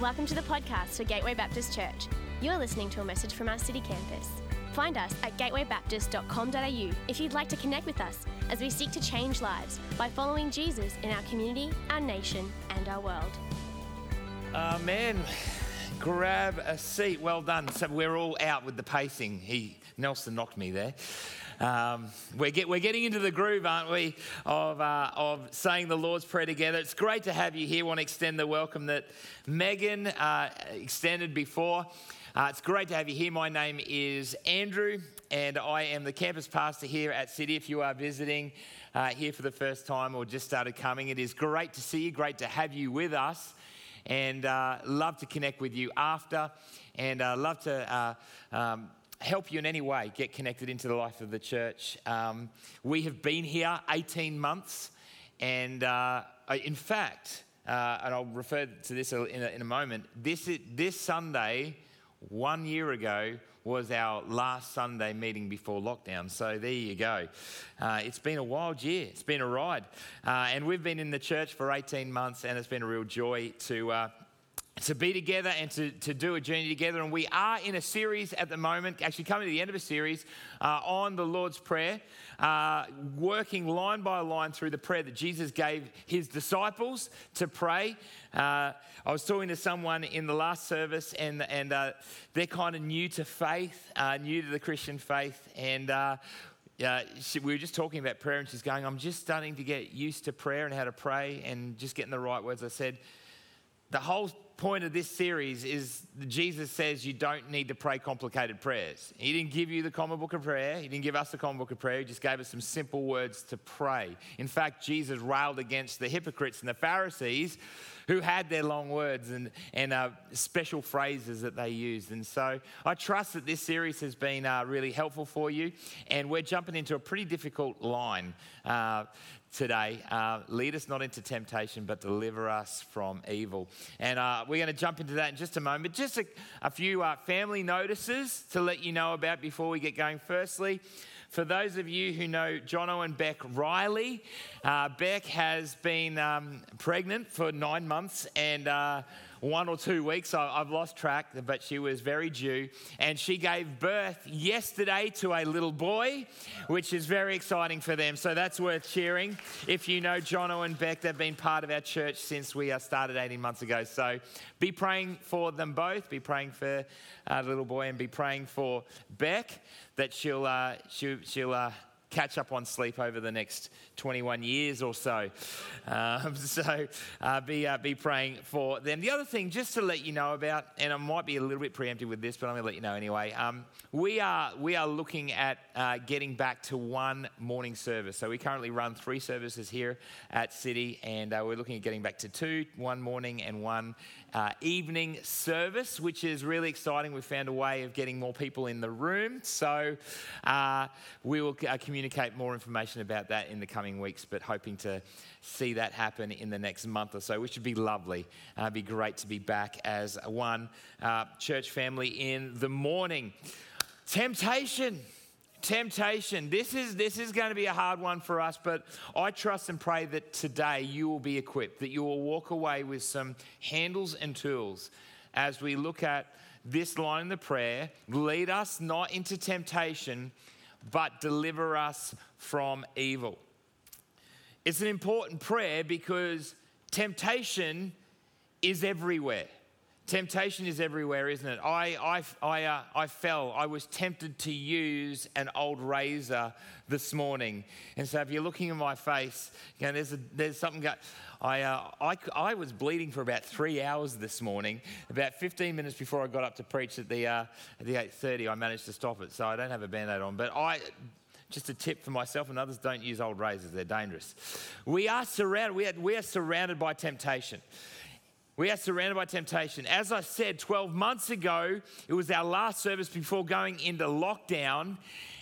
Welcome to the podcast for Gateway Baptist Church. You're listening to a message from our city campus. Find us at gatewaybaptist.com.au if you'd like to connect with us as we seek to change lives by following Jesus in our community, our nation, and our world. Amen. Grab a seat. Well done. So we're all out with the pacing. He Nelson knocked me there. Um, we're, get, we're getting into the groove, aren't we, of, uh, of saying the Lord's Prayer together. It's great to have you here. I want to extend the welcome that Megan uh, extended before. Uh, it's great to have you here. My name is Andrew, and I am the campus pastor here at City. If you are visiting uh, here for the first time or just started coming, it is great to see you, great to have you with us, and uh, love to connect with you after, and uh, love to. Uh, um, help you in any way get connected into the life of the church. Um, we have been here 18 months, and uh, in fact, uh, and I'll refer to this in a, in a moment, this, this Sunday, one year ago, was our last Sunday meeting before lockdown. So there you go. Uh, it's been a wild year. It's been a ride. Uh, and we've been in the church for 18 months, and it's been a real joy to uh, to be together and to, to do a journey together. And we are in a series at the moment, actually coming to the end of a series uh, on the Lord's Prayer, uh, working line by line through the prayer that Jesus gave his disciples to pray. Uh, I was talking to someone in the last service, and, and uh, they're kind of new to faith, uh, new to the Christian faith. And uh, yeah, she, we were just talking about prayer, and she's going, I'm just starting to get used to prayer and how to pray and just getting the right words. I said, the whole point of this series is Jesus says you don't need to pray complicated prayers. He didn't give you the common book of prayer. He didn't give us the common book of prayer. He just gave us some simple words to pray. In fact, Jesus railed against the hypocrites and the Pharisees who had their long words and, and uh, special phrases that they used. And so I trust that this series has been uh, really helpful for you. And we're jumping into a pretty difficult line uh, today. Uh, lead us not into temptation, but deliver us from evil. And uh, we're going to jump into that in just a moment. Just a, a few uh, family notices to let you know about before we get going. Firstly, for those of you who know Jono and Beck Riley, uh, Beck has been um, pregnant for nine months and uh, one or two weeks. I, have lost track, but she was very due. And she gave birth yesterday to a little boy, which is very exciting for them. So that's worth cheering. If you know Jono and Beck, they've been part of our church since we uh, started 18 months ago. So be praying for them both. Be praying for uh, the little boy and be praying for Beck that she'll, uh, she'll, she'll uh, catch up on sleep over the next 21 years or so. Um, so uh, be, uh, be praying for them. The other thing, just to let you know about, and I might be a little bit preemptive with this, but I'm going to let you know anyway. Um, we, are, we are looking at uh, getting back to one morning service. So we currently run three services here at City, and uh, we're looking at getting back to two one morning and one uh, evening service, which is really exciting. We've found a way of getting more people in the room. So uh, we will communicate more information about that in the coming coming weeks, but hoping to see that happen in the next month or so, which would be lovely. Uh, it'd be great to be back as one uh, church family in the morning. Temptation temptation this is this is going to be a hard one for us but i trust and pray that today you will be equipped that you will walk away with some handles and tools as we look at this line in the prayer lead us not into temptation but deliver us from evil it's an important prayer because temptation is everywhere. Temptation is everywhere, isn't it? I, I, I, uh, I fell. I was tempted to use an old razor this morning. And so if you're looking at my face, you know, there's, a, there's something going I, uh, I, I was bleeding for about three hours this morning. About 15 minutes before I got up to preach at the, uh, at the 8.30, I managed to stop it. So I don't have a Band-Aid on. But I, just a tip for myself and others don't use old razors, they're dangerous. We are surrounded, we are, we are surrounded by temptation. We are surrounded by temptation. As I said 12 months ago, it was our last service before going into lockdown,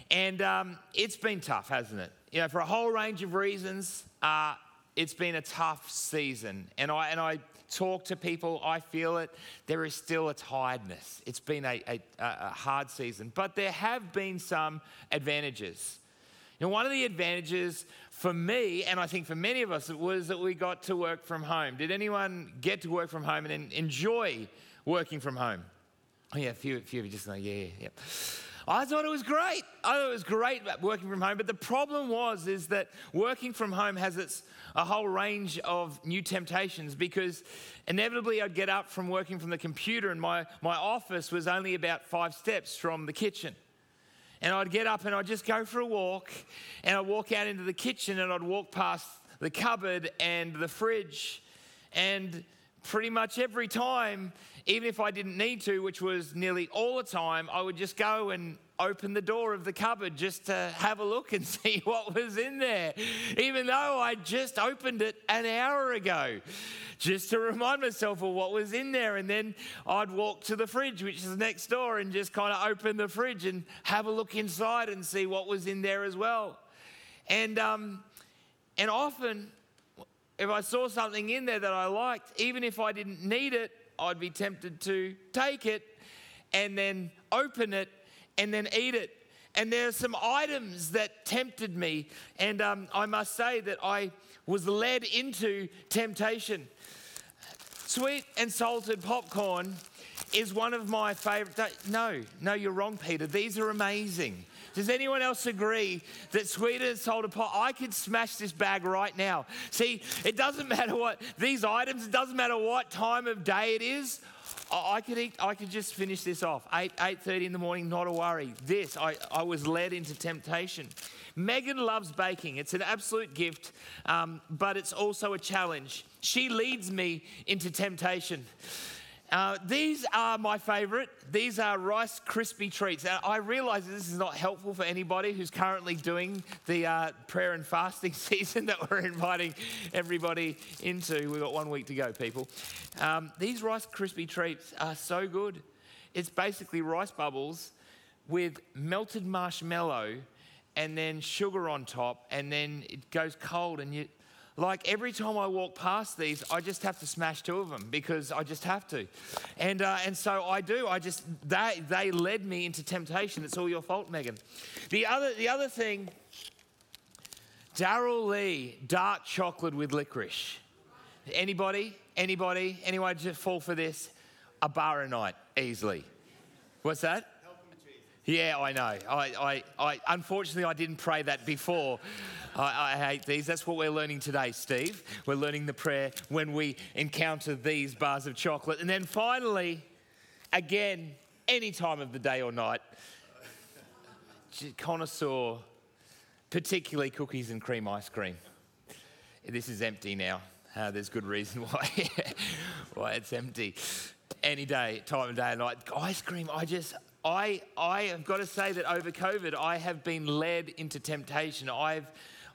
and um, it's been tough, hasn't it? You know, for a whole range of reasons, uh, it's been a tough season. And I, and I talk to people, I feel it. There is still a tiredness. It's been a, a, a hard season, but there have been some advantages. And one of the advantages for me, and I think for many of us, was that we got to work from home. Did anyone get to work from home and enjoy working from home? Oh, yeah, a few, a few of you just like, yeah, yeah, yeah. I thought it was great. I thought it was great working from home. But the problem was is that working from home has its a whole range of new temptations because inevitably I'd get up from working from the computer and my, my office was only about five steps from the kitchen. And I'd get up and I'd just go for a walk and I'd walk out into the kitchen and I'd walk past the cupboard and the fridge. And pretty much every time, even if I didn't need to, which was nearly all the time, I would just go and open the door of the cupboard just to have a look and see what was in there, even though I just opened it an hour ago, just to remind myself of what was in there. And then I'd walk to the fridge, which is next door, and just kind of open the fridge and have a look inside and see what was in there as well. And, um, and often, if I saw something in there that I liked, even if I didn't need it, I'd be tempted to take it and then open it and then eat it. And there are some items that tempted me. And um, I must say that I was led into temptation. Sweet and salted popcorn is one of my favorite. No, no, you're wrong, Peter. These are amazing. Does anyone else agree that sweet and salted pop? I could smash this bag right now. See, it doesn't matter what these items. It doesn't matter what time of day it is. I could eat, I could just finish this off. 8, 8.30 in the morning, not a worry. This, I, I was led into temptation. Megan loves baking. It's an absolute gift, um, but it's also a challenge. She leads me into temptation. Uh, these are my favorite. These are Rice Krispie treats. Now, I realize this is not helpful for anybody who's currently doing the uh, prayer and fasting season that we're inviting everybody into. We've got one week to go, people. Um, these Rice Krispie treats are so good. It's basically rice bubbles with melted marshmallow and then sugar on top, and then it goes cold, and you, like every time I walk past these, I just have to smash two of them because I just have to. And, uh, and so I do. I just, they, they led me into temptation. It's all your fault, Megan. The other, the other thing, Darrell Lea, dark chocolate with licorice. Anybody? Anybody? Anyone just fall for this? A bar a night, easily. What's that? Yeah, I know. I, I, I, unfortunately, I didn't pray that before. I, I, hate these. That's what we're learning today, Steve. We're learning the prayer when we encounter these bars of chocolate. And then finally, again, any time of the day or night, connoisseur, particularly cookies and cream ice cream. This is empty now. Uh, there's good reason why, why it's empty. Any day, time of day and night. Ice cream, I just, I, I have got to say that over COVID, I have been led into temptation. I've,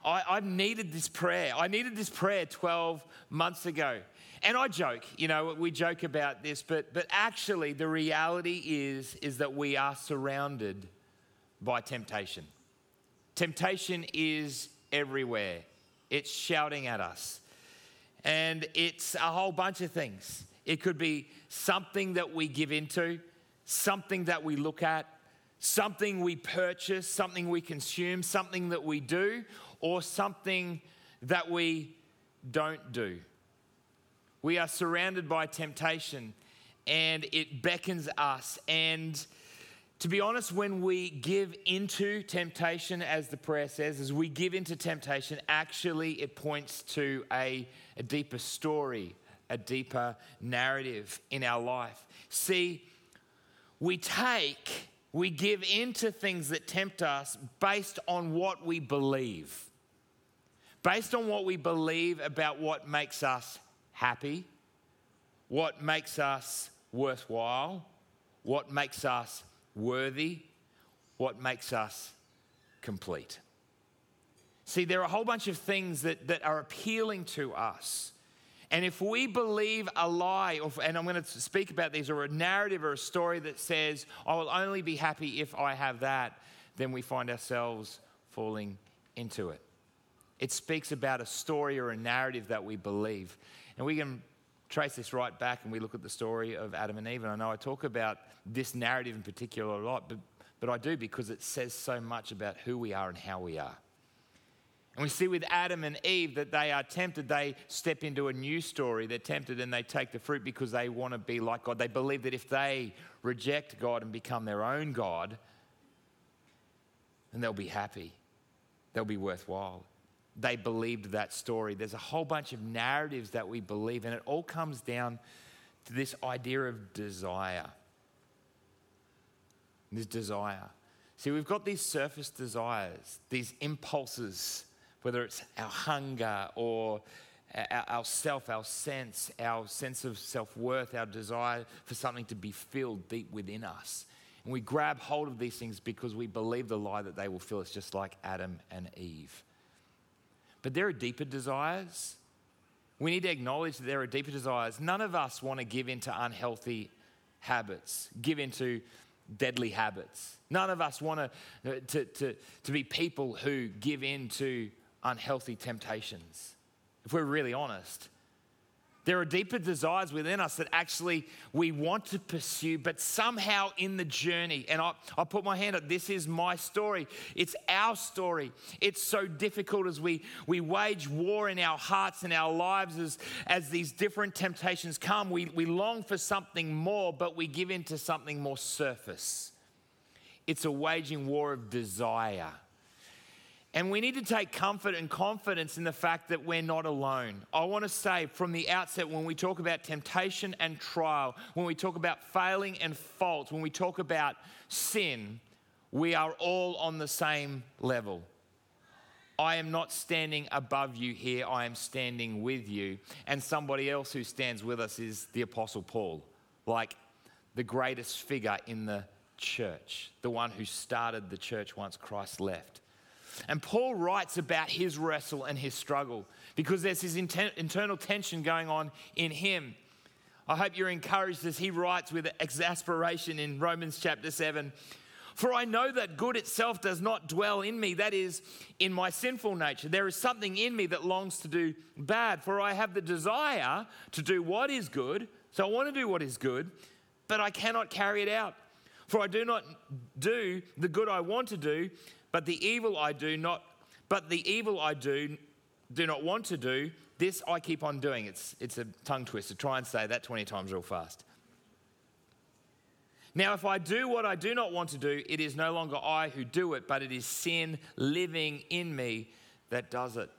I, I needed this prayer. I needed this prayer 12 months ago. And I joke, you know, we joke about this, but, but actually the reality is, is that we are surrounded by temptation. Temptation is everywhere. It's shouting at us. And it's a whole bunch of things. It could be something that we give into, something that we look at, something we purchase, something we consume, something that we do, or something that we don't do. We are surrounded by temptation and it beckons us. And to be honest, when we give into temptation, as the prayer says, as we give into temptation, actually it points to a, a deeper story, a deeper narrative in our life. See, we take, we give into things that tempt us based on what we believe based on what we believe about what makes us happy, what makes us worthwhile, what makes us worthy, what makes us complete. See, there are a whole bunch of things that, that are appealing to us. And if we believe a lie, and I'm going to speak about these, or a narrative or a story that says, I will only be happy if I have that, then we find ourselves falling into it. It speaks about a story or a narrative that we believe. And we can trace this right back and we look at the story of Adam and Eve. And I know I talk about this narrative in particular a lot, but, but I do because it says so much about who we are and how we are. And we see with Adam and Eve that they are tempted. They step into a new story. They're tempted and they take the fruit because they want to be like God. They believe that if they reject God and become their own God, then they'll be happy. They'll be worthwhile. They believed that story. There's a whole bunch of narratives that we believe, and it all comes down to this idea of desire. This desire. See, we've got these surface desires, these impulses whether it's our hunger or our, self, our sense, our sense of self worth, our desire for something to be filled deep within us. And we grab hold of these things because we believe the lie that they will fill us, just like Adam and Eve. But there are deeper desires. We need to acknowledge that there are deeper desires. None of us want to give into unhealthy habits, give into deadly habits. None of us want to, to, to, to be people who give in to unhealthy temptations. If we're really honest, there are deeper desires within us that actually we want to pursue, but somehow in the journey, and I, I put my hand up, this is my story. It's our story. It's so difficult as we, we wage war in our hearts and our lives as, as these different temptations come. We, we long for something more, but we give in to something more surface. It's a waging war of desire. And we need to take comfort and confidence in the fact that we're not alone. I want to say from the outset, when we talk about temptation and trial, when we talk about failing and fault, when we talk about sin, we are all on the same level. I am not standing above you here, I am standing with you. And somebody else who stands with us is the Apostle Paul, like the greatest figure in the church, the one who started the church once Christ left. And Paul writes about his wrestle and his struggle because there's this internal tension going on in him. I hope you're encouraged as he writes with exasperation in Romans chapter 7. For I know that good itself does not dwell in me, that is, in my sinful nature. There is something in me that longs to do bad, for I have the desire to do what is good. So I want to do what is good, but I cannot carry it out. For I do not do the good I want to do, but the evil I do not, but the evil I do, do not want to do, this I keep on doing. It's, it's a tongue twister. Try and say that 20 times real fast. Now, if I do what I do not want to do, it is no longer I who do it, but it is sin living in me that does it.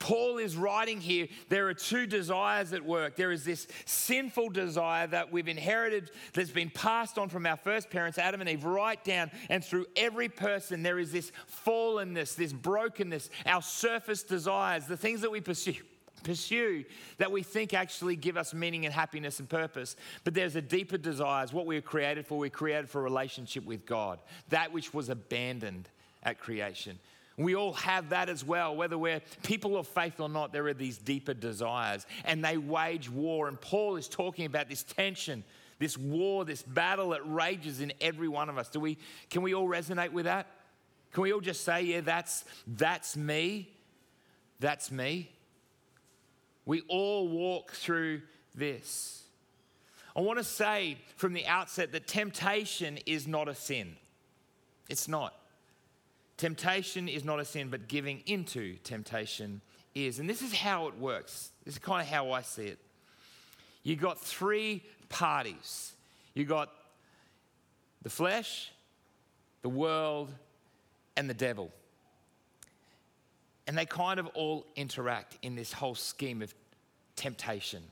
Paul is writing here, there are two desires at work. There is this sinful desire that we've inherited, that's been passed on from our first parents, Adam and Eve, right down. And through every person, there is this fallenness, this brokenness, our surface desires, the things that we pursue pursue that we think actually give us meaning and happiness and purpose. But there's a deeper desire. It's what we were created for. We were created for a relationship with God, that which was abandoned at creation. We all have that as well. Whether we're people of faith or not, there are these deeper desires and they wage war. And Paul is talking about this tension, this war, this battle that rages in every one of us. Do we, can we all resonate with that? Can we all just say, yeah, that's, that's me? That's me? We all walk through this. I want to say from the outset that temptation is not a sin. It's not. Temptation is not a sin, but giving into temptation is. And this is how it works. This is kind of how I see it. You got three parties. You got the flesh, the world, and the devil. And they kind of all interact in this whole scheme of temptation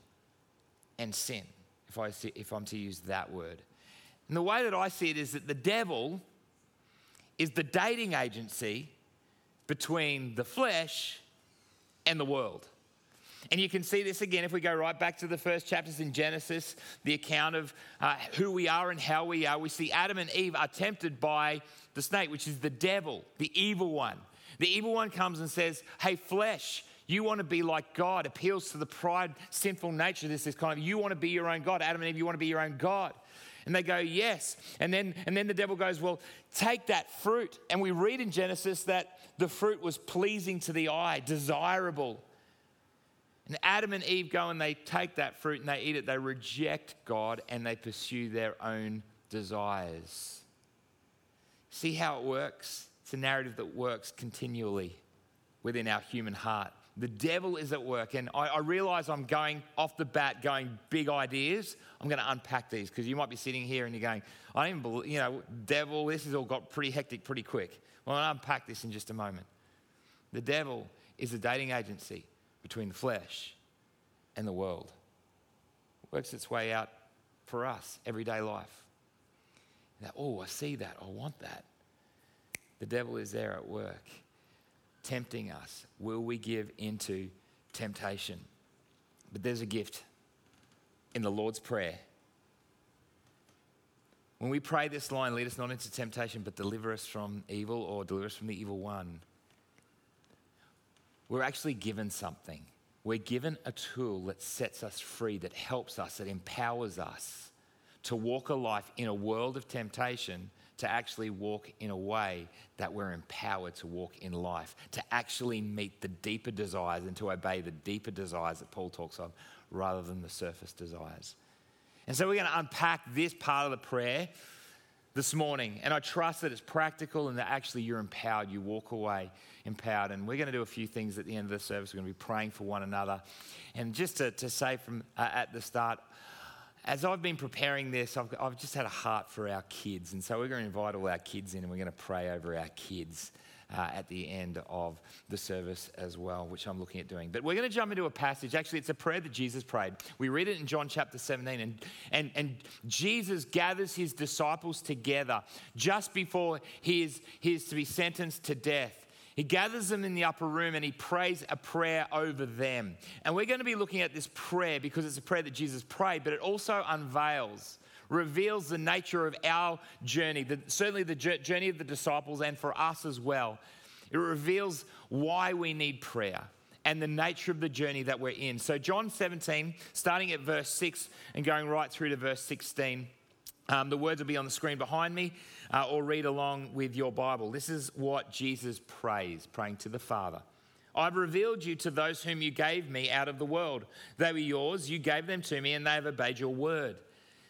and sin, if, I see, if I'm to use that word. And the way that I see it is that the devil is the dating agency between the flesh and the world. And you can see this again if we go right back to the first chapters in Genesis, the account of uh, who we are and how we are. We see Adam and Eve are tempted by the snake, which is the devil, the evil one. The evil one comes and says, Hey, flesh, you want to be like God, appeals to the pride, sinful nature. This is kind of, you want to be your own God. Adam and Eve, you want to be your own God. And they go, Yes. And then, and then the devil goes, Well, take that fruit. And we read in Genesis that the fruit was pleasing to the eye, desirable. And Adam and Eve go and they take that fruit and they eat it. They reject God and they pursue their own desires. See how it works? It's a narrative that works continually. within our human heart. The devil is at work, and I, I realize I'm going off the bat, going big ideas. I'm going to unpack these because you might be sitting here and you're going, I don't even believe, you know, devil, this has all got pretty hectic pretty quick. Well, I'll unpack this in just a moment. The devil is a dating agency between the flesh and the world. It works its way out for us, everyday life. That, oh, I see that, I want that. The devil is there at work tempting us? Will we give into temptation? But there's a gift in the Lord's Prayer. When we pray this line, lead us not into temptation, but deliver us from evil or deliver us from the evil one, we're actually given something. We're given a tool that sets us free, that helps us, that empowers us to walk a life in a world of temptation to actually walk in a way that we're empowered to walk in life, to actually meet the deeper desires and to obey the deeper desires that Paul talks of rather than the surface desires. And so we're going to unpack this part of the prayer this morning. And I trust that it's practical and that actually you're empowered. You walk away empowered. And we're going to do a few things at the end of the service. We're going to be praying for one another. And just to, to say from uh, at the start, as I've been preparing this, I've, I've, just had a heart for our kids. And so we're going to invite all our kids in and we're going to pray over our kids uh, at the end of the service as well, which I'm looking at doing. But we're going to jump into a passage. Actually, it's a prayer that Jesus prayed. We read it in John chapter 17. And, and, and Jesus gathers his disciples together just before he is, he is to be sentenced to death. He gathers them in the upper room and he prays a prayer over them. And we're going to be looking at this prayer because it's a prayer that Jesus prayed, but it also unveils, reveals the nature of our journey, the, certainly the journey of the disciples and for us as well. It reveals why we need prayer and the nature of the journey that we're in. So, John 17, starting at verse 6 and going right through to verse 16. Um, the words will be on the screen behind me, uh, or read along with your Bible. This is what Jesus prays, praying to the Father. I've revealed you to those whom you gave me out of the world. They were yours, you gave them to me, and they have obeyed your word.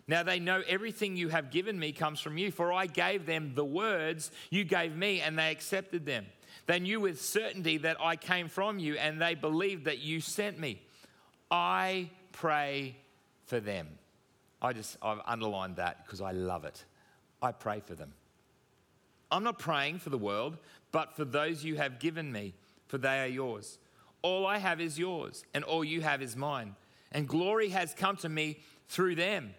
Now they know everything you have given me comes from you, for I gave them the words you gave me, and they accepted them. They knew with certainty that I came from you, and they believed that you sent me. I pray for them. I just, I've underlined that because I love it. I pray for them. I'm not praying for the world, but for those you have given me, for they are yours. All I have is yours, and all you have is mine. And glory has come to me through them.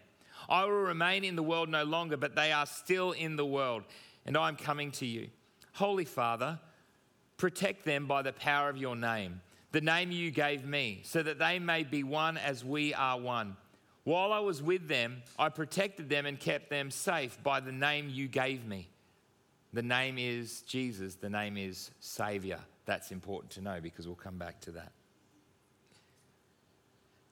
I will remain in the world no longer, but they are still in the world, and I am coming to you. Holy Father, protect them by the power of your name, the name you gave me, so that they may be one as we are one. While I was with them, I protected them and kept them safe by the name you gave me. The name is Jesus, the name is Savior. That's important to know because we'll come back to that.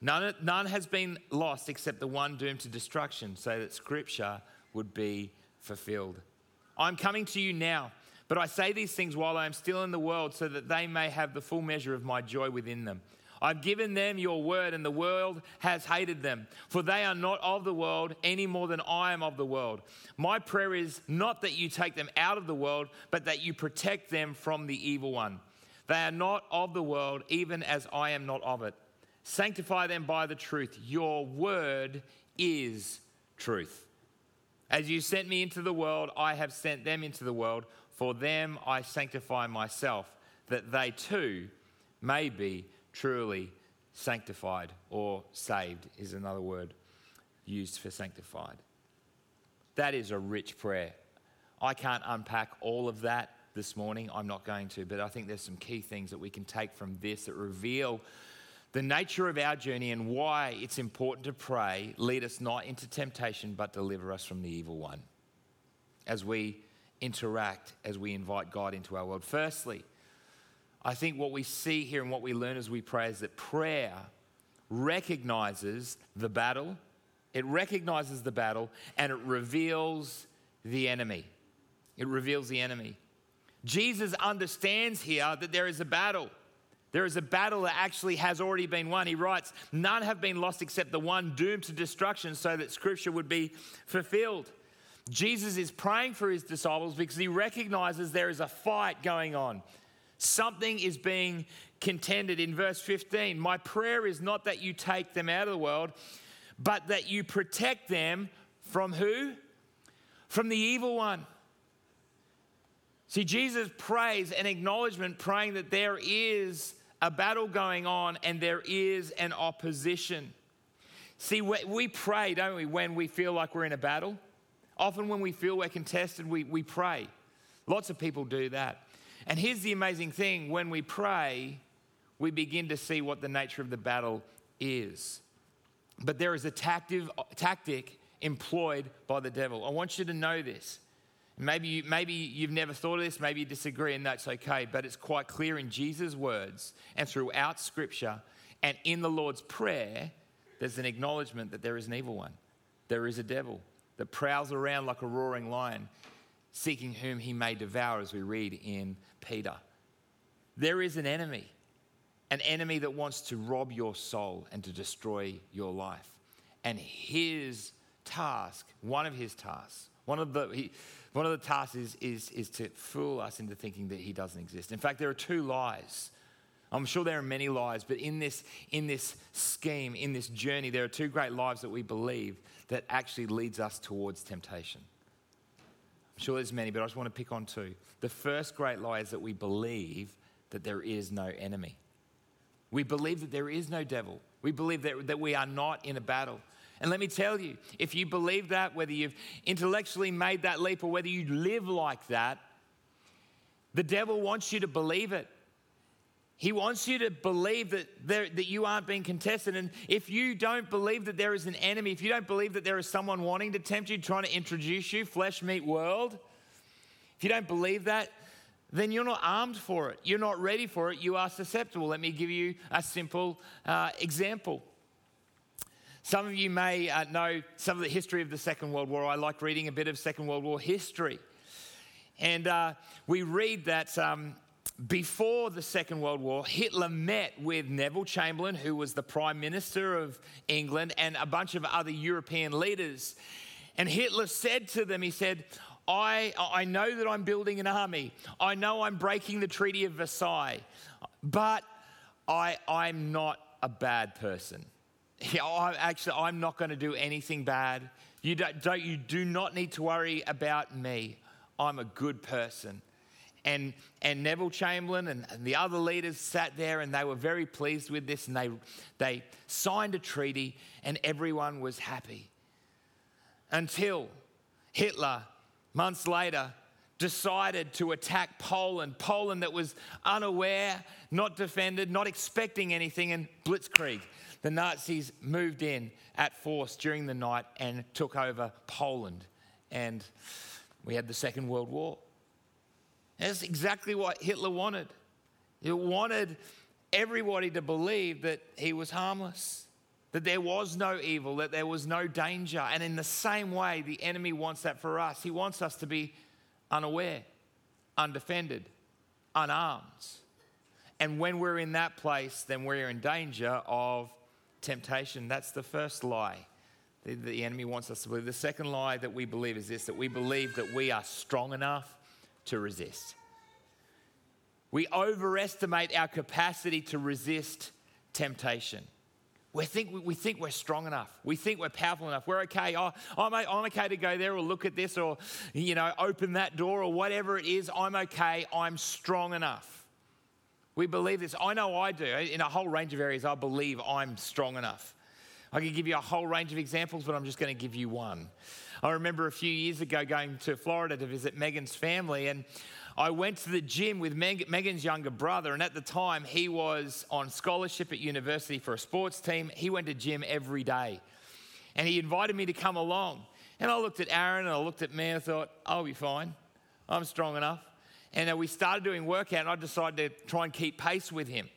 None, none has been lost except the one doomed to destruction, so that Scripture would be fulfilled. I'm coming to you now, but I say these things while I am still in the world, so that they may have the full measure of my joy within them. I've given them your word, and the world has hated them, for they are not of the world any more than I am of the world. My prayer is not that you take them out of the world, but that you protect them from the evil one. They are not of the world, even as I am not of it. Sanctify them by the truth. Your word is truth. As you sent me into the world, I have sent them into the world. For them I sanctify myself, that they too may be truly sanctified or saved, is another word used for sanctified. That is a rich prayer. I can't unpack all of that this morning. I'm not going to, but I think there's some key things that we can take from this that reveal the nature of our journey and why it's important to pray, lead us not into temptation, but deliver us from the evil one. As we interact, as we invite God into our world. Firstly, I think what we see here and what we learn as we pray is that prayer recognizes the battle, it recognizes the battle, and it reveals the enemy. It reveals the enemy. Jesus understands here that there is a battle. There is a battle that actually has already been won. He writes, None have been lost except the one doomed to destruction, so that scripture would be fulfilled. Jesus is praying for his disciples because he recognizes there is a fight going on. Something is being contended in verse 15. My prayer is not that you take them out of the world, but that you protect them from who? From the evil one. See, Jesus prays an acknowledgement, praying that there is a battle going on and there is an opposition. See, we pray, don't we, when we feel like we're in a battle? Often, when we feel we're contested, we, we pray. Lots of people do that. And here's the amazing thing when we pray, we begin to see what the nature of the battle is. But there is a tactive, tactic employed by the devil. I want you to know this. Maybe, you, maybe you've never thought of this, maybe you disagree, and that's okay, but it's quite clear in Jesus' words and throughout Scripture and in the Lord's Prayer, there's an acknowledgement that there is an evil one. There is a devil that prowls around like a roaring lion, seeking whom he may devour, as we read in Peter. There is an enemy, an enemy that wants to rob your soul and to destroy your life. And his task, one of his tasks, one of the, he, one of the tasks is, is, is to fool us into thinking that he doesn't exist. In fact, there are two lies. I'm sure there are many lies, but in this, in this scheme, in this journey, there are two great lies that we believe that actually leads us towards temptation. Sure there's many, but I just want to pick on two. The first great lie is that we believe that there is no enemy. We believe that there is no devil. We believe that, that we are not in a battle. And let me tell you, if you believe that, whether you've intellectually made that leap or whether you live like that, the devil wants you to believe it. He wants you to believe that, there, that you aren't being contested. And if you don't believe that there is an enemy, if you don't believe that there is someone wanting to tempt you, trying to introduce you, flesh meat, world, if you don't believe that, then you're not armed for it. You're not ready for it. You are susceptible. Let me give you a simple uh, example. Some of you may uh, know some of the history of the Second World War. I like reading a bit of Second World War history. And uh, we read that um, before the Second World War, Hitler met with Neville Chamberlain, who was the Prime Minister of England, and a bunch of other European leaders. And Hitler said to them, he said, I, I know that I'm building an army. I know I'm breaking the Treaty of Versailles, but I, I'm not a bad person. Yeah, I, actually, I'm not going to do anything bad. You, don't, don't, you do not need to worry about me. I'm a good person. And, and Neville Chamberlain and, and the other leaders sat there and they were very pleased with this and they, they signed a treaty and everyone was happy. Until Hitler, months later, decided to attack Poland. Poland that was unaware, not defended, not expecting anything, and blitzkrieg the Nazis moved in at force during the night and took over Poland. And we had the Second World War. That's exactly what Hitler wanted. He wanted everybody to believe that he was harmless, that there was no evil, that there was no danger. And in the same way, the enemy wants that for us. He wants us to be unaware, undefended, unarmed. And when we're in that place, then we're in danger of temptation. That's the first lie the, the enemy wants us to believe. The second lie that we believe is this that we believe that we are strong enough to resist. We overestimate our capacity to resist temptation. We think, we think we're strong enough. We think we're powerful enough. We're okay. Oh, I'm, I'm okay to go there or look at this or, you know, open that door or whatever it is. I'm okay. I'm strong enough. We believe this. I know I do. In a whole range of areas, I believe I'm strong enough. I could give you a whole range of examples, but I'm just going to give you one. I remember a few years ago going to Florida to visit Megan's family, and I went to the gym with Meg- Megan's younger brother, and at the time he was on scholarship at university for a sports team. He went to gym every day, and he invited me to come along. And I looked at Aaron and I looked at me and I thought, I'll be fine. I'm strong enough. And we started doing workout, and I decided to try and keep pace with him.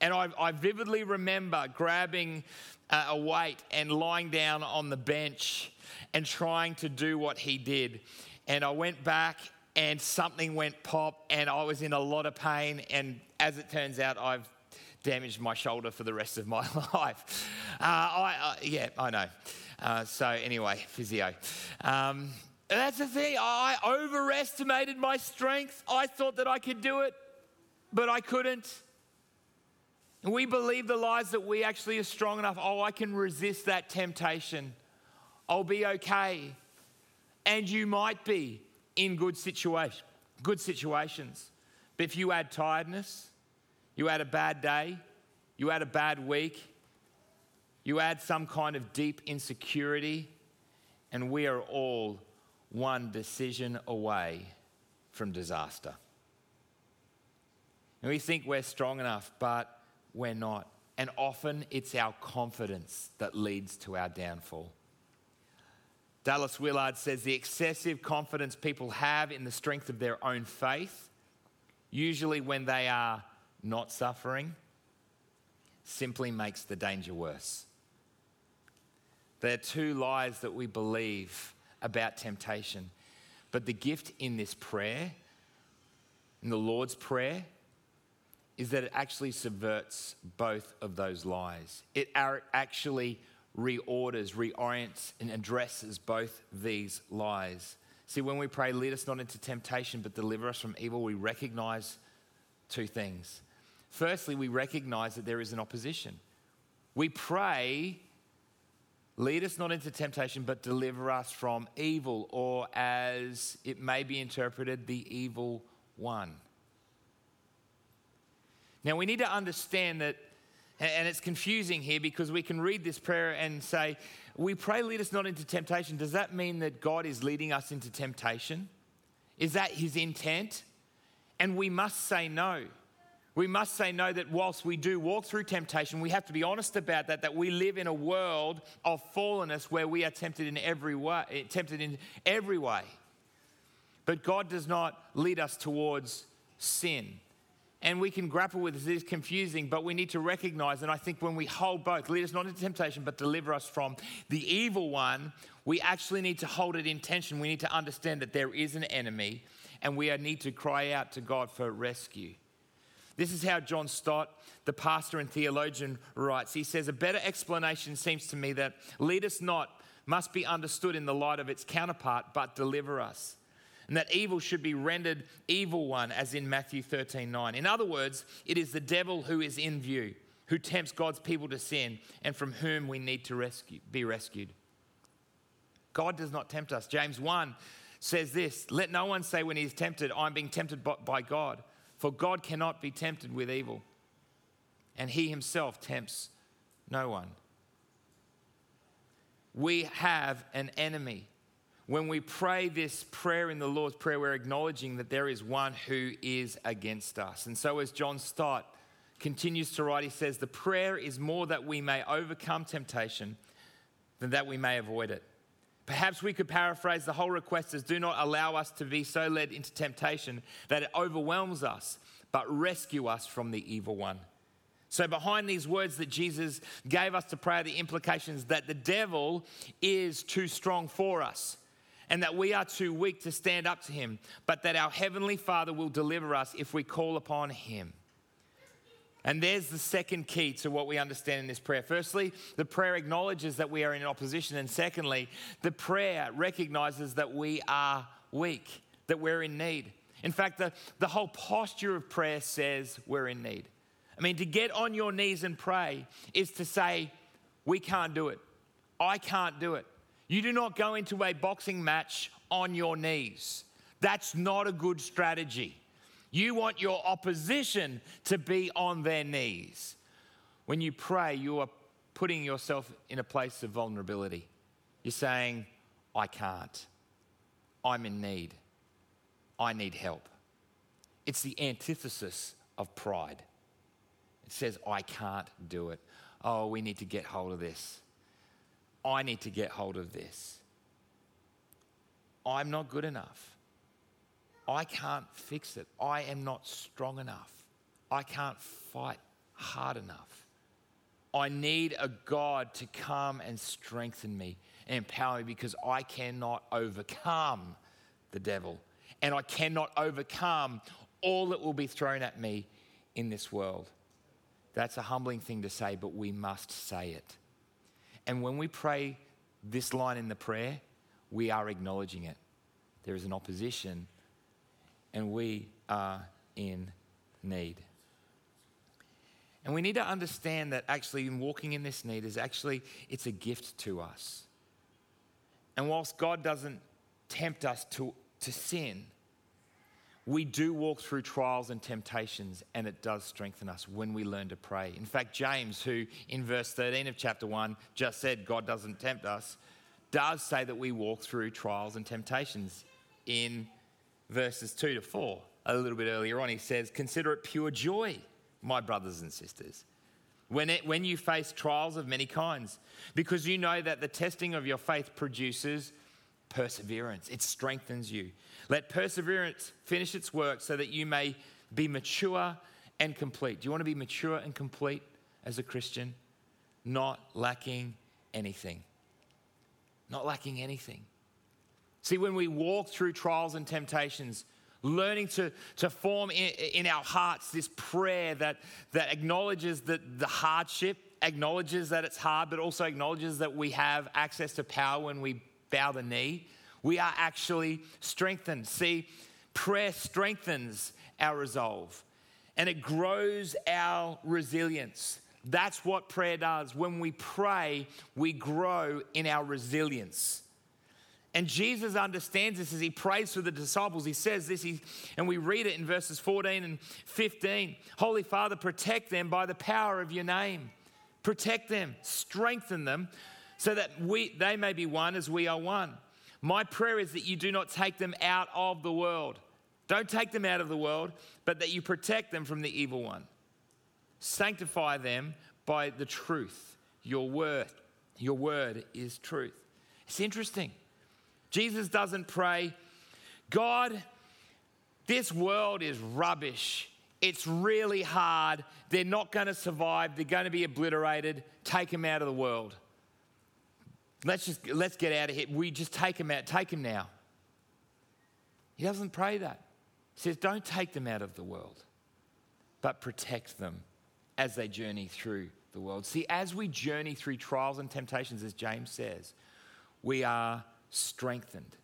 And I, I vividly remember grabbing uh, a weight and lying down on the bench and trying to do what he did. And I went back and something went pop and I was in a lot of pain. And as it turns out, I've damaged my shoulder for the rest of my life. Uh, I, uh, yeah, I know. Uh, so, anyway, physio. Um, that's the thing. I overestimated my strength. I thought that I could do it. but I couldn't. We believe the lies that we actually are strong enough. Oh, I can resist that temptation. I'll be okay. And you might be in good situation, good situations. But if you add tiredness, you add a bad day, you add a bad week, you add some kind of deep insecurity, and we are all one decision away from disaster. And we think we're strong enough, but we're not. And often it's our confidence that leads to our downfall. Dallas Willard says the excessive confidence people have in the strength of their own faith, usually when they are not suffering, simply makes the danger worse. There are two lies that we believe about temptation. But the gift in this prayer, in the Lord's Prayer, is that it actually subverts both of those lies. It actually reorders, reorients, and addresses both these lies. See, when we pray, lead us not into temptation, but deliver us from evil, we recognize two things. Firstly, we recognize that there is an opposition. We pray, lead us not into temptation, but deliver us from evil, or as it may be interpreted, the evil one. Now, we need to understand that, and it's confusing here because we can read this prayer and say, We pray, lead us not into temptation. Does that mean that God is leading us into temptation? Is that his intent? And we must say no. We must say no that whilst we do walk through temptation, we have to be honest about that, that we live in a world of fallenness where we are tempted in every way, eh, tempted in every way. But God does not lead us towards sin and we can grapple with this. It is confusing, but we need to recognize, and I think when we hold both, lead us not into temptation, but deliver us from the evil one, we actually need to hold it in tension. We need to understand that there is an enemy, and we need to cry out to God for rescue. This is how John Stott, the pastor and theologian, writes. He says, A better explanation seems to me that lead us not must be understood in the light of its counterpart, but deliver us and that evil should be rendered evil one, as in Matthew 13 9. In other words, it is the devil who is in view, who tempts God's people to sin, and from whom we need to rescue, be rescued. God does not tempt us. James 1 says this Let no one say when he is tempted, I'm being tempted by God, for God cannot be tempted with evil, and he himself tempts no one. We have an enemy when we pray this prayer in the Lord's Prayer, we're acknowledging that there is one who is against us. And so, as John Stott continues to write, he says, The prayer is more that we may overcome temptation than that we may avoid it. Perhaps we could paraphrase the whole request as do not allow us to be so led into temptation that it overwhelms us, but rescue us from the evil one. So, behind these words that Jesus gave us to pray, the implications that the devil is too strong for us and that we are too weak to stand up to him, but that our Heavenly Father will deliver us if we call upon him. And there's the second key to what we understand in this prayer. Firstly, the prayer acknowledges that we are in opposition. And secondly, the prayer recognizes that we are weak, that we're in need. In fact, the, the whole posture of prayer says we're in need. I mean, to get on your knees and pray is to say, We can't do it. I can't do it. You do not go into a boxing match on your knees. That's not a good strategy. You want your opposition to be on their knees. When you pray, you are putting yourself in a place of vulnerability. You're saying, I can't. I'm in need. I need help. It's the antithesis of pride. It says, I can't do it. Oh, we need to get hold of this. I need to get hold of this. I'm not good enough. I can't fix it. I am not strong enough. I can't fight hard enough. I need a God to come and strengthen me and empower me because I cannot overcome the devil and I cannot overcome all that will be thrown at me in this world. That's a humbling thing to say, but we must say it. And when we pray this line in the prayer, we are acknowledging it. There is an opposition, and we are in need. And we need to understand that actually in walking in this need is actually it's a gift to us. And whilst God doesn't tempt us to, to sin, we do walk through trials and temptations, and it does strengthen us when we learn to pray. In fact, James, who in verse 13 of chapter 1 just said God doesn't tempt us, does say that we walk through trials and temptations in verses 2 to 4. A little bit earlier on, he says, Consider it pure joy my brothers and sisters, when, it, when you face trials of many kinds, because you know that the testing of your faith produces perseverance, it strengthens you. Let perseverance finish its work so that you may be mature and complete. Do you want to be mature and complete as a Christian? Not lacking anything. Not lacking anything. See, when we walk through trials and temptations, learning to, to form in, in our hearts this prayer that, that acknowledges that the hardship, acknowledges that it's hard, but also acknowledges that we have access to power when we bow the knee. We are actually strengthened. See, prayer strengthens our resolve and it grows our resilience. That's what prayer does. When we pray, we grow in our resilience. And Jesus understands this as he prays for the disciples. He says this, he, and we read it in verses 14 and 15 Holy Father, protect them by the power of your name. Protect them, strengthen them, so that we, they may be one as we are one. My prayer is that you do not take them out of the world. Don't take them out of the world, but that you protect them from the evil one. Sanctify them by the truth. Your word, your word is truth. It's interesting. Jesus doesn't pray, God, this world is rubbish. It's really hard. They're not going to survive. They're going to be obliterated. Take them out of the world. Let's just let's get out of here. We just take them out. Take them now. He doesn't pray that. He says, don't take them out of the world, but protect them as they journey through the world. See, as we journey through trials and temptations, as James says, we are strengthened.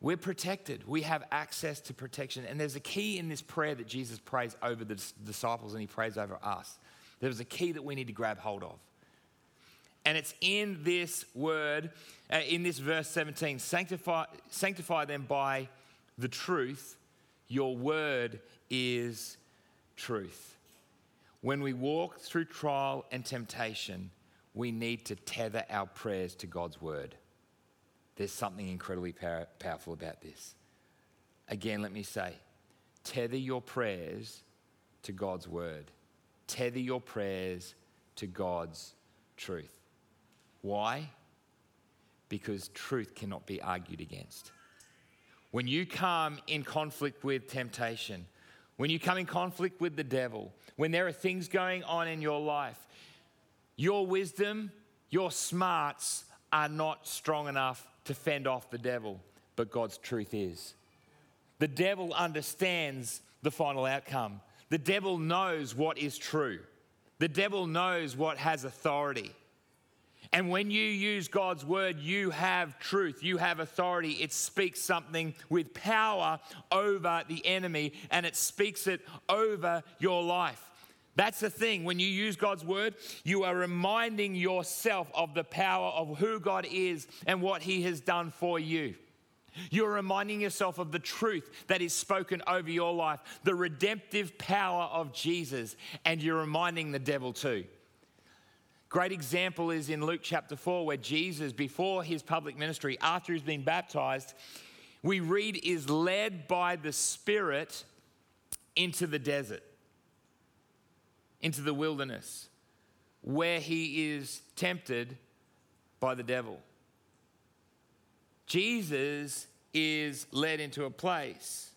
We're protected. We have access to protection. And there's a key in this prayer that Jesus prays over the disciples and he prays over us. There's a key that we need to grab hold of. And it's in this word, uh, in this verse 17 sanctify, sanctify them by the truth. Your word is truth. When we walk through trial and temptation, we need to tether our prayers to God's word. There's something incredibly power, powerful about this. Again, let me say tether your prayers to God's word, tether your prayers to God's truth. Why? Because truth cannot be argued against. When you come in conflict with temptation, when you come in conflict with the devil, when there are things going on in your life, your wisdom, your smarts are not strong enough to fend off the devil, but God's truth is. The devil understands the final outcome. The devil knows what is true. The devil knows what has authority. And when you use God's word, you have truth, you have authority. It speaks something with power over the enemy and it speaks it over your life. That's the thing. When you use God's word, you are reminding yourself of the power of who God is and what he has done for you. You're reminding yourself of the truth that is spoken over your life, the redemptive power of Jesus, and you're reminding the devil too. Great example is in Luke chapter 4, where Jesus, before his public ministry, after he's been baptized, we read is led by the Spirit into the desert into the wilderness where he is tempted by the devil. Jesus is led into a place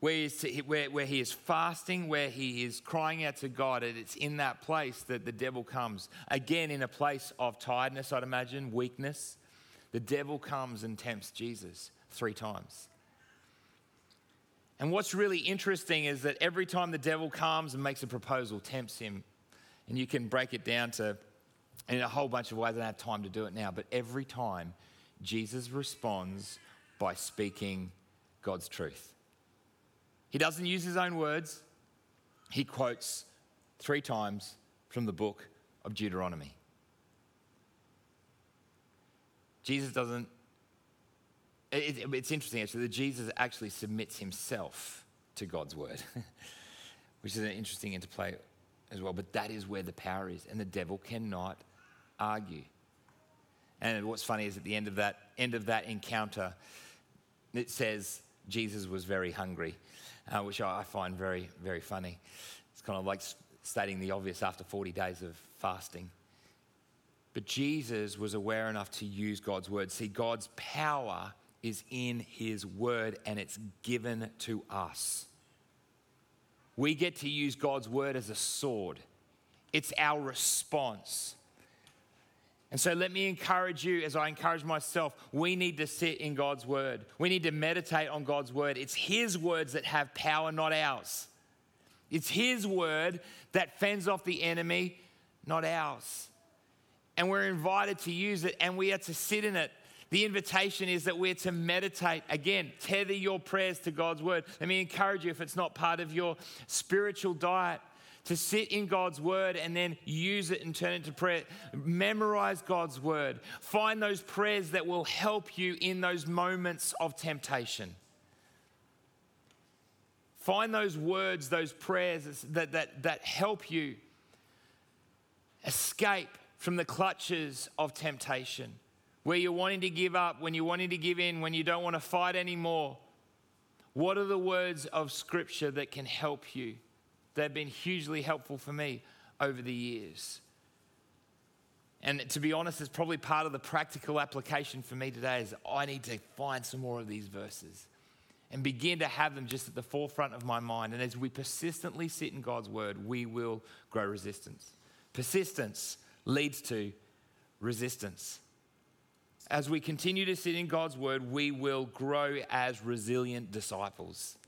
where, where, where he is fasting, where he is crying out to God, and it's in that place that the devil comes. Again, in a place of tiredness, I'd imagine, weakness, the devil comes and tempts Jesus three times. And what's really interesting is that every time the devil comes and makes a proposal, tempts him, and you can break it down to in a whole bunch of ways. I don't have time to do it now, but every time Jesus responds by speaking God's truth. He doesn't use his own words, he quotes three times from the book of Deuteronomy. Jesus doesn't, it, it, it's interesting actually that Jesus actually submits himself to God's word, which is an interesting interplay as well. But that is where the power is, and the devil cannot argue. And what's funny is at the end of that end of that encounter, it says Jesus was very hungry, uh, which I find very very funny. It's kind of like stating the obvious after 40 days of fasting. But Jesus was aware enough to use God's word. See, God's power is in his word and it's given to us. We get to use God's word as a sword, it's our response. And so let me encourage you, as I encourage myself, we need to sit in God's word. We need to meditate on God's word. It's His words that have power, not ours. It's His word that fends off the enemy, not ours. And we're invited to use it and we are to sit in it. The invitation is that we're to meditate. Again, tether your prayers to God's word. Let me encourage you, if it's not part of your spiritual diet, to sit in God's word and then use it and turn it to prayer. Memorize God's word. Find those prayers that will help you in those moments of temptation. Find those words, those prayers that, that, that help you escape from the clutches of temptation. Where you're wanting to give up, when you're wanting to give in, when you don't want to fight anymore. What are the words of Scripture that can help you? They've been hugely helpful for me over the years. And to be honest, it's probably part of the practical application for me today is I need to find some more of these verses and begin to have them just at the forefront of my mind. And as we persistently sit in God's word, we will grow resistance. Persistence leads to resistance. As we continue to sit in God's word, we will grow as resilient disciples.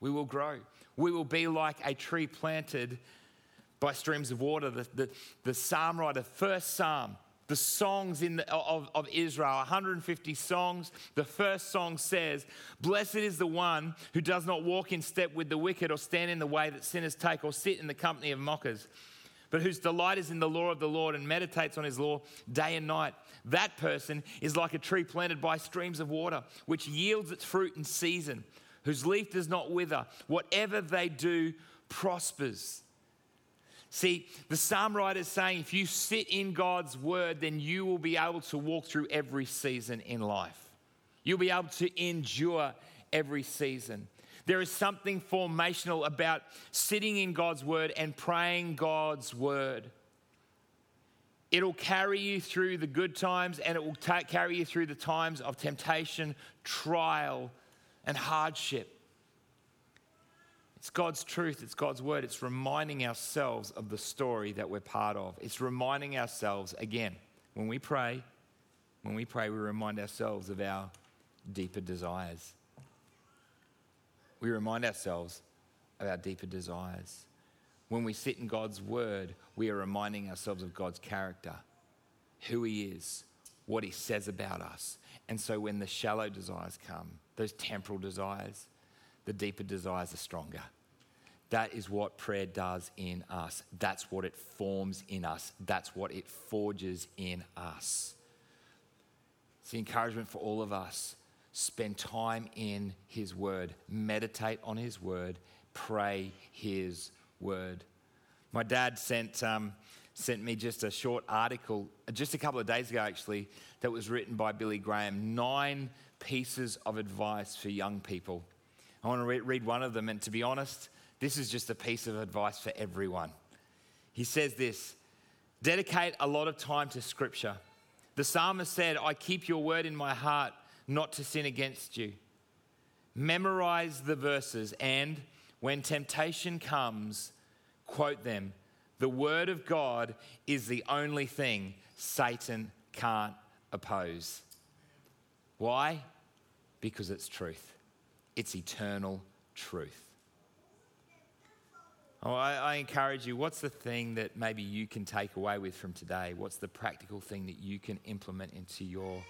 We will grow. We will be like a tree planted by streams of water. The, the, the psalm writer, first psalm, the songs in the, of, of Israel, 150 songs. The first song says, Blessed is the one who does not walk in step with the wicked, or stand in the way that sinners take, or sit in the company of mockers, but whose delight is in the law of the Lord and meditates on his law day and night. That person is like a tree planted by streams of water, which yields its fruit in season whose leaf does not wither. Whatever they do prospers. See, the psalm writer is saying if you sit in God's word, then you will be able to walk through every season in life. You'll be able to endure every season. There is something formational about sitting in God's word and praying God's word. It'll carry you through the good times and it will ta- carry you through the times of temptation, trial, and hardship. It's God's truth, it's God's word. It's reminding ourselves of the story that we're part of. It's reminding ourselves, again, when we pray, when we pray, we remind ourselves of our deeper desires. We remind ourselves of our deeper desires. When we sit in God's word, we are reminding ourselves of God's character, who He is, what He says about us. And so when the shallow desires come, those temporal desires, the deeper desires are stronger. That is what prayer does in us. That's what it forms in us. That's what it forges in us. It's the encouragement for all of us. Spend time in His Word, meditate on His Word, pray His Word. My dad sent, um, sent me just a short article just a couple of days ago, actually, that was written by Billy Graham. Nine pieces of advice for young people. I want to re- read one of them, and to be honest, this is just a piece of advice for everyone. He says this dedicate a lot of time to Scripture. The psalmist said, I keep your word in my heart not to sin against you. Memorize the verses, and when temptation comes, quote them. The word of God is the only thing Satan can't oppose. Why? Because it's truth, it's eternal truth. Oh, I, I, encourage you, what's the thing that maybe you can take away with from today? What's the practical thing that you can implement into your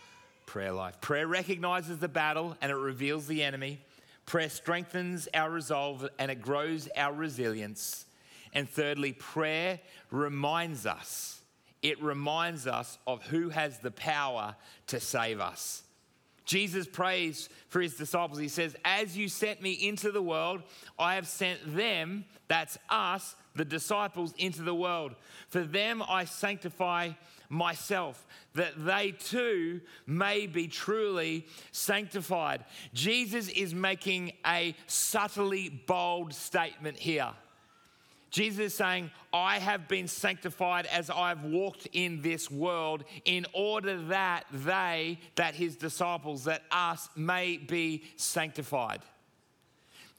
prayer life? Prayer recognizes the battle and it reveals the enemy. Prayer strengthens our resolve and it grows our resilience. And thirdly, prayer reminds us, it reminds us of who has the power to save us. Jesus prays for his disciples. He says, As you sent me into the world, I have sent them, that's us, the disciples, into the world. For them I sanctify myself, that they too may be truly sanctified. Jesus is making a subtly bold statement here. Jesus is saying, I have been sanctified as I've walked in this world in order that they, that his disciples, that us may be sanctified.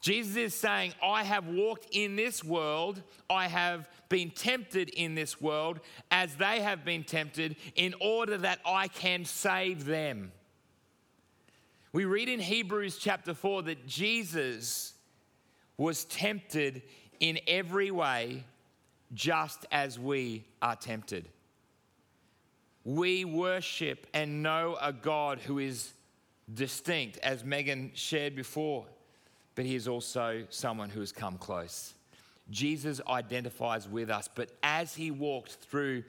Jesus is saying, I have walked in this world, I have been tempted in this world as they have been tempted in order that I can save them. We read in Hebrews chapter 4 that Jesus was tempted in every way, just as we are tempted. We worship and know a God who is distinct, as Megan shared before, but he is also someone who has come close. Jesus identifies with us, but as he walked through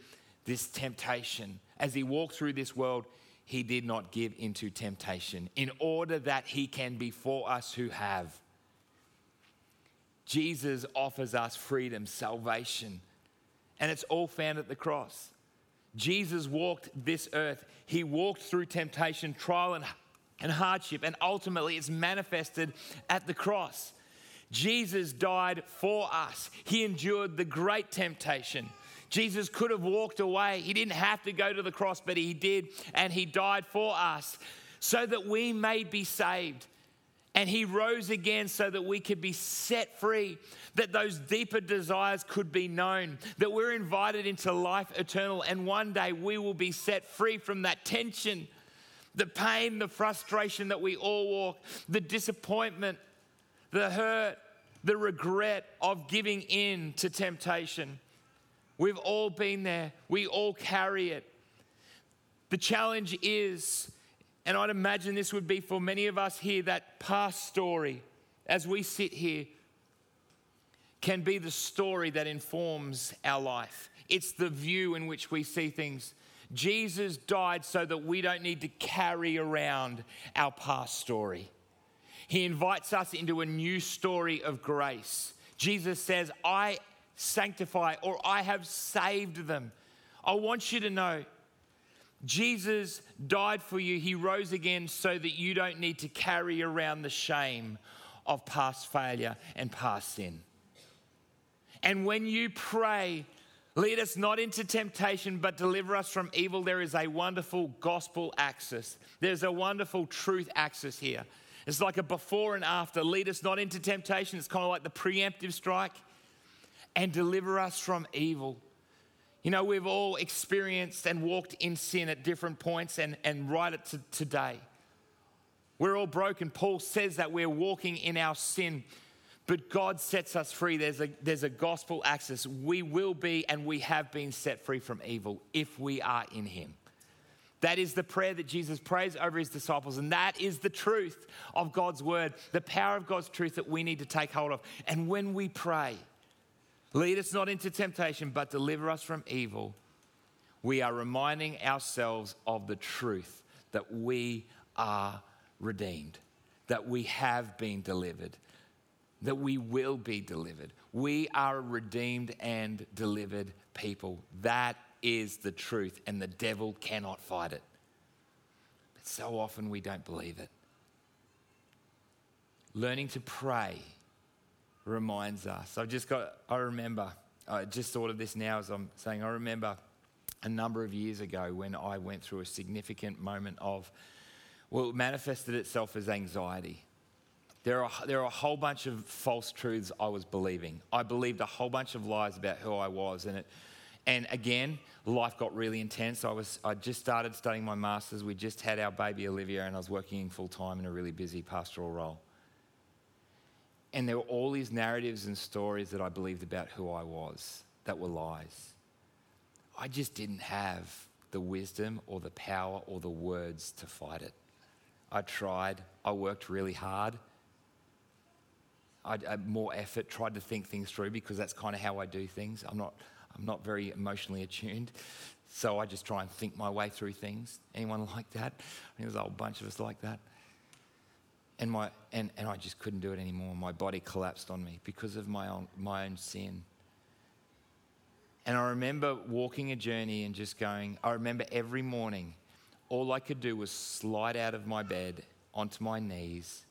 this temptation, as he walked through this world, he did not give into temptation in order that he can be for us who have. Jesus offers us freedom, salvation, and it's all found at the cross. Jesus walked this earth. He walked through temptation, trial, and, and hardship, and ultimately it's manifested at the cross. Jesus died for us. He endured the great temptation. Jesus could have walked away. He didn't have to go to the cross, but he did, and he died for us so that we may be saved. And he rose again so that we could be set free, that those deeper desires could be known, that we're invited into life eternal, and one day we will be set free from that tension, the pain, the frustration that we all walk, the disappointment, the hurt, the regret of giving in to temptation. We've all been there, we all carry it. The challenge is and I'd imagine this would be for many of us here that past story, as we sit here, can be the story that informs our life. It's the view in which we see things. Jesus died so that we don't need to carry around our past story. He invites us into a new story of grace. Jesus says, I sanctify or I have saved them. I want you to know Jesus died for you. He rose again so that you don't need to carry around the shame of past failure and past sin. And when you pray, lead us not into temptation, but deliver us from evil, there is a wonderful gospel axis. There's a wonderful truth axis here. It's like a before and after. Lead us not into temptation. It's kind of like the preemptive strike. And deliver us from evil. You know, we've all experienced and walked in sin at different points and, and right at to today. We're all broken. Paul says that we're walking in our sin, but God sets us free. There's a, there's a gospel access. We will be and we have been set free from evil if we are in Him. That is the prayer that Jesus prays over his disciples. And that is the truth of God's word, the power of God's truth that we need to take hold of. And when we pray, Lead us not into temptation, but deliver us from evil. We are reminding ourselves of the truth that we are redeemed, that we have been delivered, that we will be delivered. We are redeemed and delivered people. That is the truth, and the devil cannot fight it. But so often we don't believe it. Learning to pray reminds us. I've just got, I remember, I just thought of this now as I'm saying, I remember a number of years ago when I went through a significant moment of, well, it manifested itself as anxiety. There are, there are a whole bunch of false truths I was believing. I believed a whole bunch of lies about who I was. And, it, and again, life got really intense. I, was, I just started studying my master's. We just had our baby Olivia, and I was working full time in a really busy pastoral role. And there were all these narratives and stories that I believed about who I was that were lies. I just didn't have the wisdom or the power or the words to fight it. I tried, I worked really hard, I, I uh, more effort, tried to think things through because that's kind of how I do things. I'm not, I'm not very emotionally attuned. So I just try and think my way through things. Anyone like that? I think there's a whole bunch of us like that. And, my, and, and I just couldn't do it anymore. My body collapsed on me because of my own, my own sin. And I remember walking a journey and just going, I remember every morning, all I could do was slide out of my bed onto my knees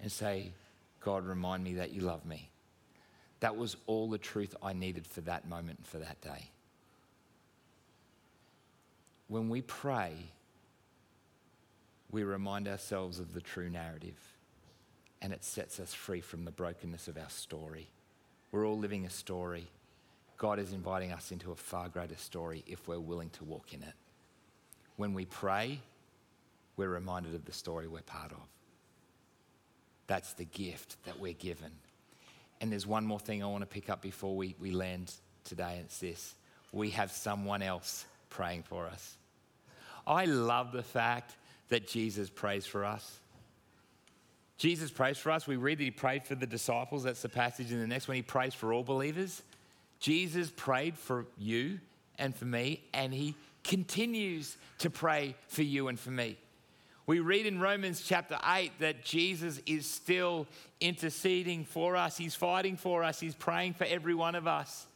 and say, God, remind me that you love me. That was all the truth I needed for that moment and for that day. When we pray, we remind ourselves of the true narrative and it sets us free from the brokenness of our story. We're all living a story. God is inviting us into a far greater story if we're willing to walk in it. When we pray, we're reminded of the story we're part of. That's the gift that we're given. And there's one more thing I want to pick up before we, we land today, and it's this we have someone else praying for us. I love the fact that Jesus prays for us. Jesus prays for us. We read that he prayed for the disciples. That's the passage in the next one. He prays for all believers. Jesus prayed for you and for me, and he continues to pray for you and for me. We read in Romans chapter 8 that Jesus is still interceding for us. He's fighting for us. He's praying for every one of us.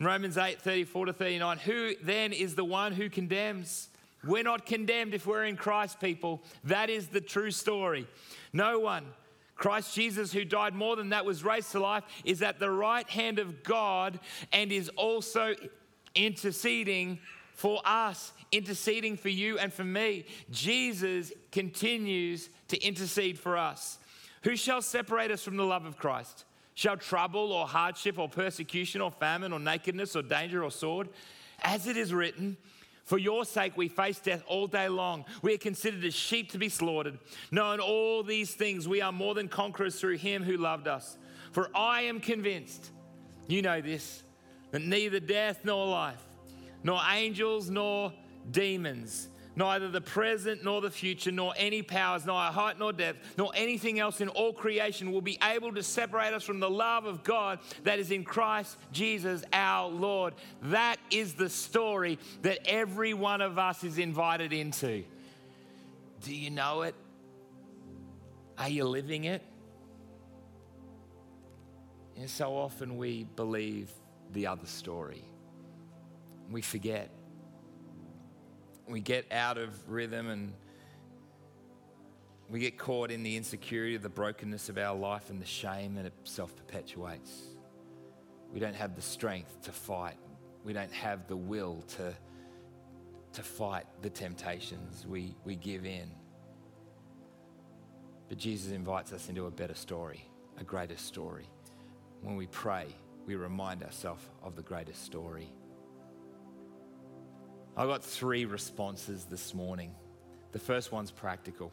In Romans 8 34 to 39, who then is the one who condemns? We're not condemned if we're in Christ, people. That is the true story. No one. Christ Jesus, who died more than that, was raised to life, is at the right hand of God and is also interceding for us, interceding for you and for me. Jesus continues to intercede for us. Who shall separate us from the love of Christ? Shall trouble or hardship or persecution or famine or nakedness or danger or sword? As it is written, for your sake, we face death all day long. We are considered as sheep to be slaughtered. Knowing all these things, we are more than conquerors through him who loved us. For I am convinced, you know this, that neither death nor life, nor angels nor demons, neither the present nor the future, nor any powers, neither height nor depth, nor anything else in all creation will be able to separate us from the love of God that is in Christ Jesus our Lord. That is the story that every one of us is invited into. Do you know it? Are you living it? And so often we believe the other story. We forget we get out of rhythm and we get caught in the insecurity of the brokenness of our life and the shame, and it self perpetuates. We don't have the strength to fight, we don't have the will to, to fight the temptations. We, we give in. But Jesus invites us into a better story, a greater story. When we pray, we remind ourselves of the greatest story. I got three responses this morning. The first one's practical.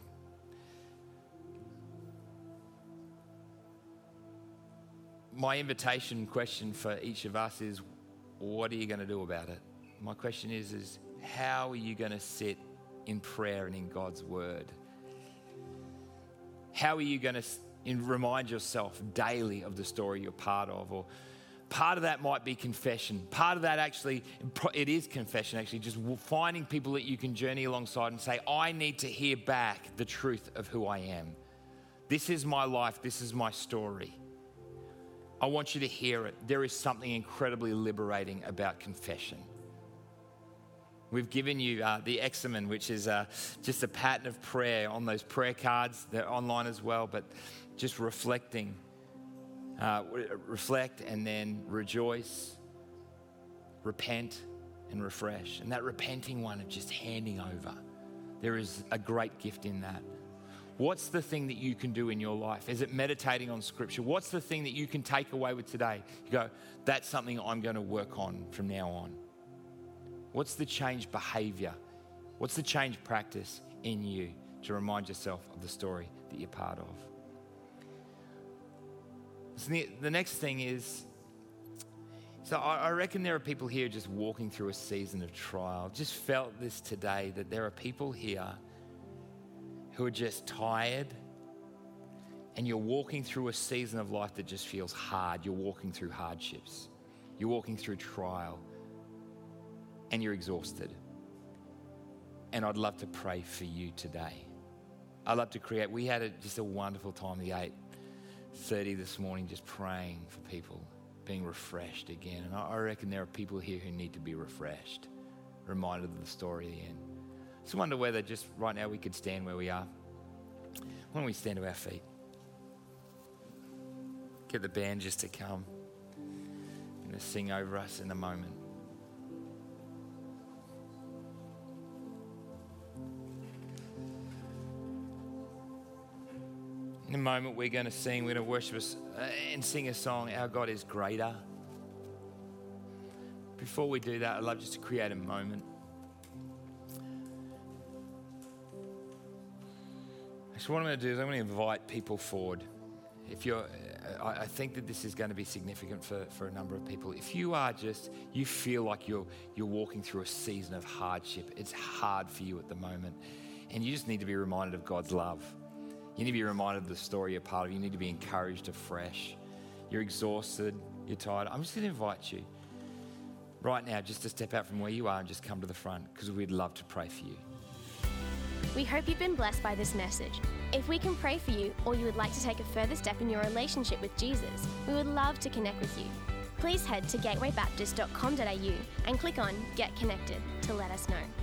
My invitation question for each of us is what are you going to do about it? My question is is how are you going to sit in prayer and in God's word? How are you going to remind yourself daily of the story you're part of or Part of that might be confession. Part of that actually, it is confession actually, just finding people that you can journey alongside and say, I need to hear back the truth of who I am. This is my life, this is my story. I want you to hear it. There is something incredibly liberating about confession. We've given you uh, the Examen, which is uh, just a pattern of prayer on those prayer cards. They're online as well, but just reflecting uh, reflect and then rejoice, repent and refresh. And that repenting one of just handing over, there is a great gift in that. What's the thing that you can do in your life? Is it meditating on scripture? What's the thing that you can take away with today? You go, that's something I'm going to work on from now on. What's the change behavior? What's the change practice in you to remind yourself of the story that you're part of? So the next thing is so I reckon there are people here just walking through a season of trial. Just felt this today that there are people here who are just tired, and you're walking through a season of life that just feels hard, you're walking through hardships, you're walking through trial, and you're exhausted. And I'd love to pray for you today. I'd love to create, we had a, just a wonderful time, the 8.30 this morning, just praying for people, being refreshed again. And I reckon there are people here who need to be refreshed, reminded of the story at the end. So I wonder whether just right now we could stand where we are. Why don't we stand to our feet? Get the band just to come and to sing over us in a moment. In a moment, we're going to sing, we're going to worship us uh, and sing a song, Our God is Greater. Before we do that, I'd love just to create a moment. So, what I'm going to do is I'm going to invite people forward. If you're, uh, I think that this is going to be significant for, for a number of people. If you are just, you feel like you're, you're walking through a season of hardship, it's hard for you at the moment, and you just need to be reminded of God's love. You need to be reminded of the story you're part of. You need to be encouraged afresh. You're exhausted, you're tired. I'm just going to invite you right now just to step out from where you are and just come to the front because we'd love to pray for you. We hope you've been blessed by this message. If we can pray for you or you would like to take a further step in your relationship with Jesus, we would love to connect with you. Please head to gatewaybaptist.com.au and click on Get Connected to let us know.